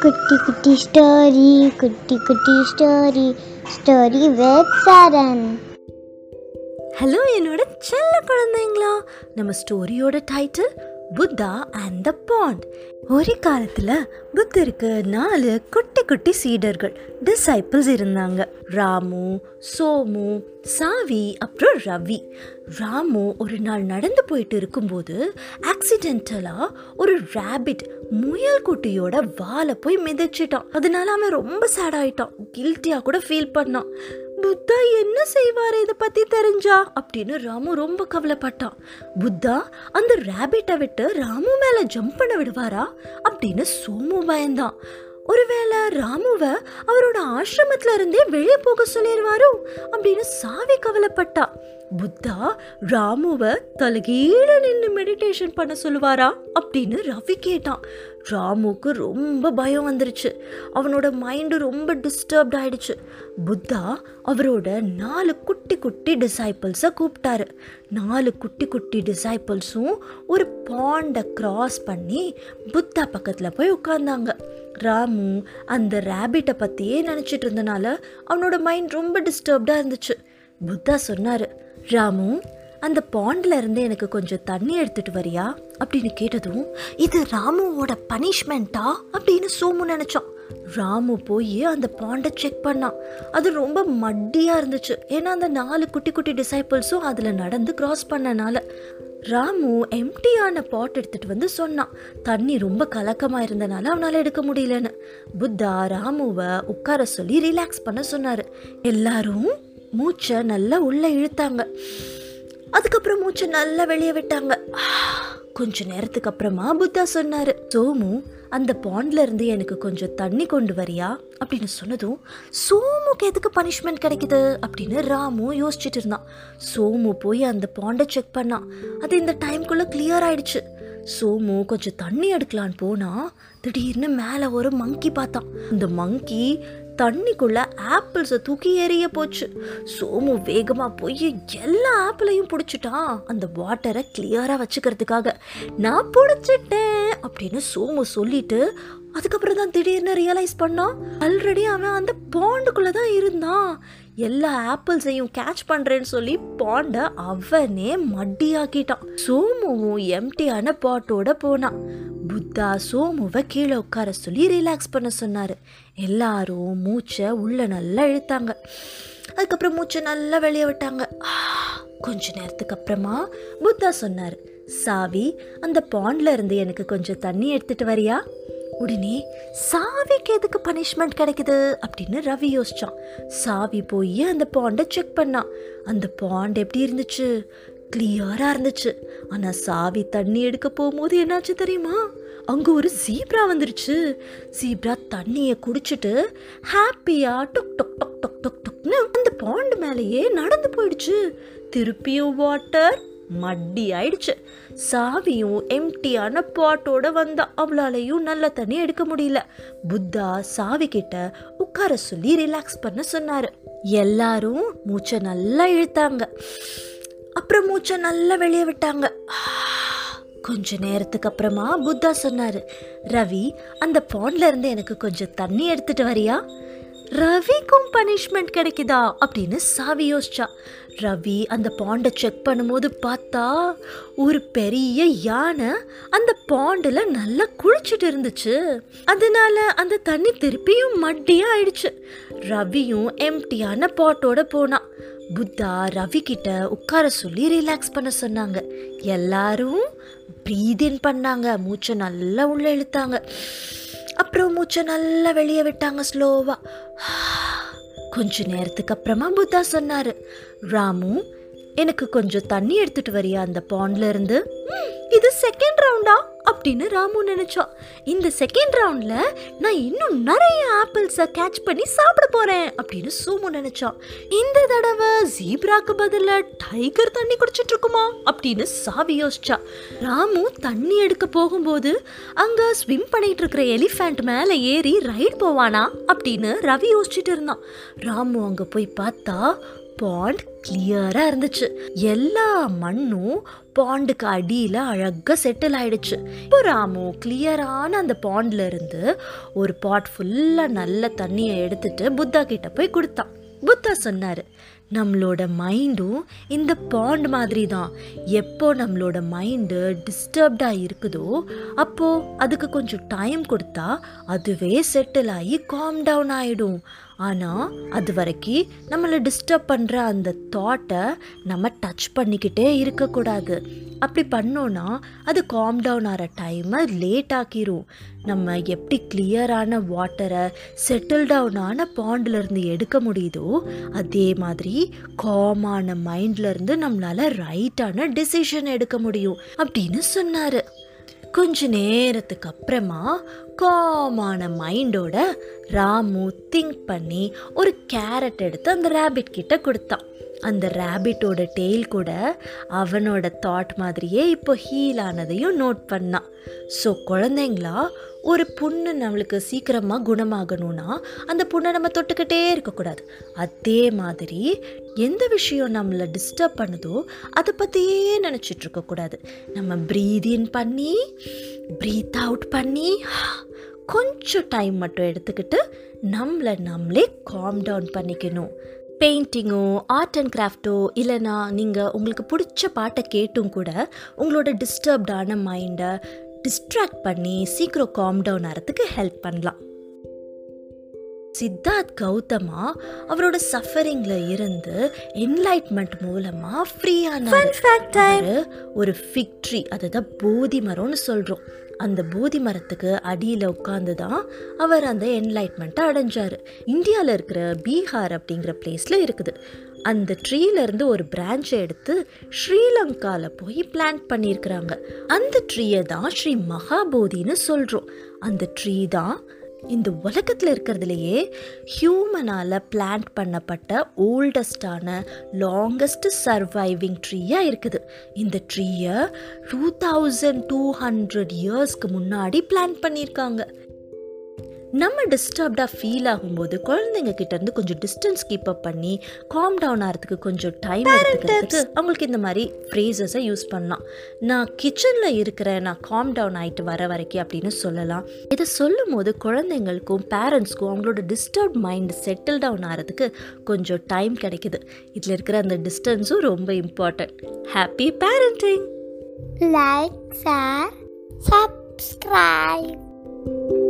குட்டி குட்டி ஸ்டோரி குட்டி குட்டி story story with Charan hello என்னோட செல்ல குழந்தைங்களா. நம்ம ஸ்டோரியோட title Buddha and the pond ஒரு காலத்தில் புத்தருக்கு நாலு குட்டி குட்டி சீடர்கள் டிசைப்பிள்ஸ் இருந்தாங்க. ராமு சோமு சாவி அப்புறம் ரவி. ராமு ஒரு நாள் நடந்து போயிட்டு இருக்கும்போது ஆக்சிடென்டலாக ஒரு ரேபிட் முயல் குட்டியோட வாலை போய் மிதிச்சிட்டான். அதனால அவன் ரொம்ப சேட் ஆயிட்டான். கில்ட்டியாக கூட ஃபீல் பண்ணான். புத்தா என்ன செய்வார் இதை பத்தி தெரிஞ்சா? அப்படின்னு ராமு ரொம்ப கவலைப்பட்டான். புத்தா அந்த ரேபிட்டை விட்டு ராமு மேல ஜம்ப் பண்ண விடுவாரா? அப்படின்னு சோமு பயந்தான். ஒருவேளை ராமுவை அவரோட ஆசிரமத்துல இருந்தே வெளியே போக சொல்லிடுவாரோ அப்படின்னு சாவி கவலைப்பட்டா. புத்தா ராமுவை தலகீழ நின்று மெடிடேஷன் பண்ண சொல்லுவாரா அப்படின்னு ரவி கேட்டான். ராமுக்கு ரொம்ப பயம் வந்துருச்சு. அவனோட மைண்டு ரொம்ப டிஸ்டர்ப்ட் ஆயிடுச்சு. புத்தா அவரோட நாலு குட்டி குட்டி டிசைப்பிள்ஸை கூப்பிட்டாரு. நாலு குட்டி குட்டி டிசைப்பிள்ஸும் ஒரு பாண்டை கிராஸ் பண்ணி புத்தா பக்கத்தில் போய் உட்கார்ந்தாங்க. ராமு அந்த ரேபிட்டை பற்றியே நினச்சிட்டு இருந்தனால அவனோட மைண்ட் ரொம்ப டிஸ்டர்ப்டாக இருந்துச்சு. புத்தா சொன்னார் ராமு அந்த பாண்டில் இருந்து எனக்கு கொஞ்சம் தண்ணி எடுத்துட்டு வரியா? அப்படின்னு கேட்டதும் இது ராமுவோட பனிஷ்மெண்ட்டா அப்படின்னு சோமு நினச்சான். ராமு போய் அந்த பாண்டை செக் பண்ணான் அது ரொம்ப மட்டியாக இருந்துச்சு. ஏன்னா அந்த நாலு குட்டி குட்டி டிசைபிள்ஸும் அதில் நடந்து கிராஸ் பண்ணனால. ராமு எம்டியான பாட் எடுத்துட்டு வந்து சொன்னான். தண்ணி ரொம்ப கலக்கமாக இருந்தனால அவனால் எடுக்க முடியலன்னு. புத்தா ராமுவை உட்கார சொல்லி ரிலாக்ஸ் பண்ண சொன்னார். எல்லாரும் மூச்சை நல்லா உள்ளே இழுத்தாங்க. அதுக்கப்புறம் மூச்சை நல்லா வெளியே விட்டாங்க. கொஞ்ச நேரத்துக்கு அப்புறமா புத்தா சொன்னாரு சோமு அந்த பாண்ட்லேருந்து எனக்கு கொஞ்சம் தண்ணி கொண்டு வரியா? அப்படின்னு சொன்னதும் சோமுக்கு எதுக்கு பனிஷ்மெண்ட் கிடைக்குது? அப்படின்னு ராமு யோசிச்சுட்டு இருந்தான். சோமு போய் அந்த பாண்டை செக் பண்ணான் அது இந்த டைம்குள்ளே கிளியர் ஆயிடுச்சு. சோமு கொஞ்சம் தண்ணி எடுக்கலான்னு போனால் திடீர்னு மேலே ஒரு மங்கி பார்த்தான். அந்த மங்கி தண்ணிக்குள்ள ஆப்பிள்ஸை தூக்கி எறிய போச்சு. சோமு வேகமாக போய் எல்லா ஆப்பிளையும் பிடிச்சிட்டான். அந்த வாட்டரை கிளியராக வச்சுக்கிறதுக்காக. நான் பிடிச்சிட்டேன் அப்படின்னு சோமு சொல்லிட்டு அதுக்கப்புறம் தான் திடீர்னு ரியலைஸ் பண்ணான். ஆல்ரெடி அவன் அந்த பாண்டுக்குள்ள தான் இருந்தான். எல்லா ஆப்பிள்ஸையும் கேட்ச் பண்றேன்னு சொல்லி பாண்டை அவனே மட்டியாக்கிட்டான் சோமுவும் எம்டியான பாட்டோட போனான். புத்தா சோமுவை கீழே உட்கார சொல்லி ரிலாக்ஸ் பண்ண சொன்னார். எல்லாரும் மூச்சை உள்ள நல்லா இழுத்தாங்க. அதுக்கப்புறம் மூச்சை நல்லா வெளியே விட்டாங்க. கொஞ்ச நேரத்துக்கு அப்புறமா புத்தா சொன்னார் சாவி அந்த பாண்ட்ல இருந்து எனக்கு கொஞ்சம் தண்ணி எடுத்துட்டு வரியா? உடனே சாவிக்கு எதுக்கு பனிஷ்மெண்ட் கிடைக்குது? அப்படின்னு ரவி யோசிச்சான். சாவி போய் அந்த பாண்டை செக் பண்ணான். அந்த பாண்ட் எப்படி இருந்துச்சு? கிளியராக இருந்துச்சு. ஆனால் சாவி தண்ணி எடுக்க போகும்போது என்னாச்சு தெரியுமா? அங்கே ஒரு ஜீப்ரா வந்துருச்சு. ஜீப்ரா தண்ணியை குடிச்சிட்டு ஹாப்பியாக டொக் டொக் டொக் டொக் டொக் டொக்னு அந்த பாண்ட் மேலேயே நடந்து போயிடுச்சு. திருப்பியும் வாட்டர் மட்டி ஆயிடுச்சு. சாவியும் எம்டியான பாட்டோட வந்தா அவளாலையும் நல்ல தண்ணி எடுக்க முடியல. புத்தா சாவி கிட்ட உட்கார சொல்லி ரிலாக்ஸ் பண்ண சொன்னாரு. எல்லாரும் மூச்சை நல்லா இழுத்தாங்க. அப்புறம் மூச்சை நல்லா வெளியே விட்டாங்க. கொஞ்ச நேரத்துக்கு அப்புறமா புத்தா சொன்னாரு ரவி அந்த பாண்ட்ல இருந்து எனக்கு கொஞ்சம் தண்ணி எடுத்துட்டு வரியா? ரவிக்கும் பனிஷ்மெண்ட் கிடைக்குதா? அப்படின்னு சாவி யோசிச்சா. ரவி அந்த பாண்டை செக் பண்ணும்போது பார்த்தா ஒரு பெரிய யானை அந்த பாண்டில் நல்லா குளிச்சுட்டு இருந்துச்சு. அதனால அந்த தண்ணி திருப்பியும் மட்டியாக ஆயிடுச்சு. ரவியும் எம்டியான பாட்டோட போனான் புத்தா ரவி கிட்ட உட்கார சொல்லி ரிலாக்ஸ் பண்ண சொன்னாங்க. எல்லாரும் ப்ரீதின் பண்ணாங்க. மூச்சை நல்லா உள்ள இழுத்தாங்க. அப்புறம் மூச்சை நல்லா வெளியே விட்டாங்க ஸ்லோவா. கொஞ்ச நேரத்துக்கு அப்புறமா புத்தா சொன்னாரு ராமு எனக்கு கொஞ்சம் தண்ணி எடுத்துட்டு வரியா அந்த பாண்ட்ல இருந்து? இது செகண்ட் ரவுண்டா அப்படின்னு ராமு நினைச்சான் இந்த செகண்ட் ரவுண்ட்ல நான் இன்னும் நிறைய ஆப்பிள்ஸை கேட்ச் பண்ணி சாப்பிட போறேன் அப்படின்னு சோமு நினைச்சான் இந்த தடவை ஜீப்ராக்கு பதில டைகர் தண்ணி குடிச்சிட்டு இருக்குமா? அப்படின்னு சாவி யோசிச்சா. ராமு தண்ணி எடுக்க போகும்போது அங்க ஸ்விம் பண்ணிட்டு இருக்கிற எலிஃபேண்ட் மேல ஏறி ரைட் போவானா? அப்படின்னு ரவி யோசிச்சுட்டு இருந்தான். ராமு அங்க போய் பார்த்தா பாண்ட் கிளியரா இருந்துச்சு. எல்லா மண்ணும் பாண்டுக்கு அடியில அழகா செட்டில் ஆயிடுச்சு. இப்போ ராமு கிளியரான அந்த பாண்ட்ல இருந்து ஒரு பாட் ஃபுல்லா நல்ல தண்ணியை எடுத்துட்டு புத்தா கிட்ட போய் கொடுத்தான். புத்தா சொன்னாரு நம்மளோட மைண்டும் இந்த பாண்ட் மாதிரி தான் எப்போ நம்மளோட மைண்டு டிஸ்டர்ப்டாக இருக்குதோ அப்போது அதுக்கு கொஞ்சம் டைம் கொடுத்தா அதுவே செட்டில் ஆகி காம் டவுன் ஆகிடும் ஆனால் அது வரைக்கும் நம்மளை டிஸ்டர்ப் பண்ணுற அந்த தாட்டை நம்ம டச் பண்ணிக்கிட்டே இருக்கக்கூடாது. அப்படி பண்ணோன்னா அது காம் டவுன் ஆகிற டைமை லேட் ஆக்கிரும். நம்ம எப்படி கிளியரான வாட்டரை செட்டில் டவுன் ஆன எடுக்க முடியுதோ அதே மாதிரி காமான மைண்ட்ல இருந்து நம்மளால ரைட்டான டிசிஷன் எடுக்க முடியும். அப்படின்னு சொன்னார். கொஞ்ச நேரத்துக்கு அப்புறமா காமான மைண்டோட ராமு திங்க் பண்ணி ஒரு கேரட் எடுத்து அந்த ரேபிட் கிட்ட கொடுத்தான். அந்த ரேபிட்டோட டெய்ல் கூட அவனோட தாட் மாதிரியே இப்போ ஹீல் ஆனதையும் நோட் பண்ணான். ஸோ குழந்தைங்களா ஒரு புண்ணு நம்மளுக்கு சீக்கிரமாக குணமாகணும்னா அந்த புண்ணை நம்ம தொட்டுக்கிட்டே இருக்கக்கூடாது. அதே மாதிரி எந்த விஷயம் நம்மளை டிஸ்டர்ப் பண்ணுதோ அதை பற்றியே நினச்சிட்டு இருக்கக்கூடாது. நம்ம ப்ரீத் இன் பண்ணி ப்ரீத் அவுட் பண்ணி கொஞ்சம் டைம் மட்டும் எடுத்துக்கிட்டு நம்மளை நம்மளே காம் டவுன் பண்ணிக்கணும். பெயிண்டிங்கோ ஆர்ட் அண்ட் கிராஃப்டோ இல்லைனா நீங்கள் உங்களுக்கு பிடிச்ச பாட்டை கேட்டும் கூட உங்களோட டிஸ்டர்ப்டான மைண்டை டிஸ்ட்ராக்ட் பண்ணி சீக்கிரம் காம் டவுன் ஆகிறதுக்கு ஹெல்ப் பண்ணலாம். சித்தார்த் கௌதமா அவரோட சஃபரிங்ல இருந்து என்லைட்மெண்ட் மூலமா ஃப்ரீயான ஒரு ஃபிக் ட்ரீ அதுதான் போதி மரம்னு சொல்றோம். அந்த போதி மரத்துக்கு அடியில் உட்காந்து தான் அவர் அந்த என்லைட்மெண்ட்டை அடைஞ்சார். இந்தியாவில் இருக்கிற பீகார் அப்படிங்கிற பிளேஸில் இருக்குது. அந்த ட்ரீலேருந்து ஒரு பிரான்ச்சை எடுத்து ஸ்ரீலங்காவில் போய் பிளான்ட் பண்ணியிருக்கிறாங்க அந்த ட்ரீயை தான் ஸ்ரீ மகாபோதின்னு சொல்கிறோம் அந்த ட்ரீ தான் இந்த உலகத்தில் இருக்கிறதுலையே ஹியூமனால் பிளான்ட் பண்ணப்பட்ட ஓல்டஸ்டான லாங்கஸ்ட் சர்வைவிங் ட்ரீயாக இருக்குது. இந்த ட்ரீயை டூ தௌசண்ட் டூ ஹண்ட்ரட் இயர்ஸ்க்கு முன்னாடி பிளான்ட் பண்ணியிருக்காங்க. நம்ம டிஸ்டர்ப்டாக ஃபீல் ஆகும்போது குழந்தைங்க கிட்ட இருந்து கொஞ்சம் டிஸ்டன்ஸ் கீப் அப் பண்ணி காம் டவுன் ஆகிறதுக்கு கொஞ்சம் டைம் எடுத்துக்கிறதுக்கு அவங்களுக்கு இந்த மாதிரி ஃப்ரேசஸை யூஸ் பண்ணலாம். நான் கிச்சனில் இருக்கிறேன் நான் காம் டவுன் ஆகிட்டு வர வரைக்கும் அப்படின்னு சொல்லலாம். இதை சொல்லும் போது குழந்தைங்களுக்கும் பேரண்ட்ஸ்க்கும் அவங்களோட டிஸ்டர்ப் மைண்ட் செட்டில் டவுன் ஆகிறதுக்கு கொஞ்சம் டைம் கிடைக்குது. இதில் இருக்கிற அந்த டிஸ்டன்ஸும் ரொம்ப important happy parenting like, share, subscribe.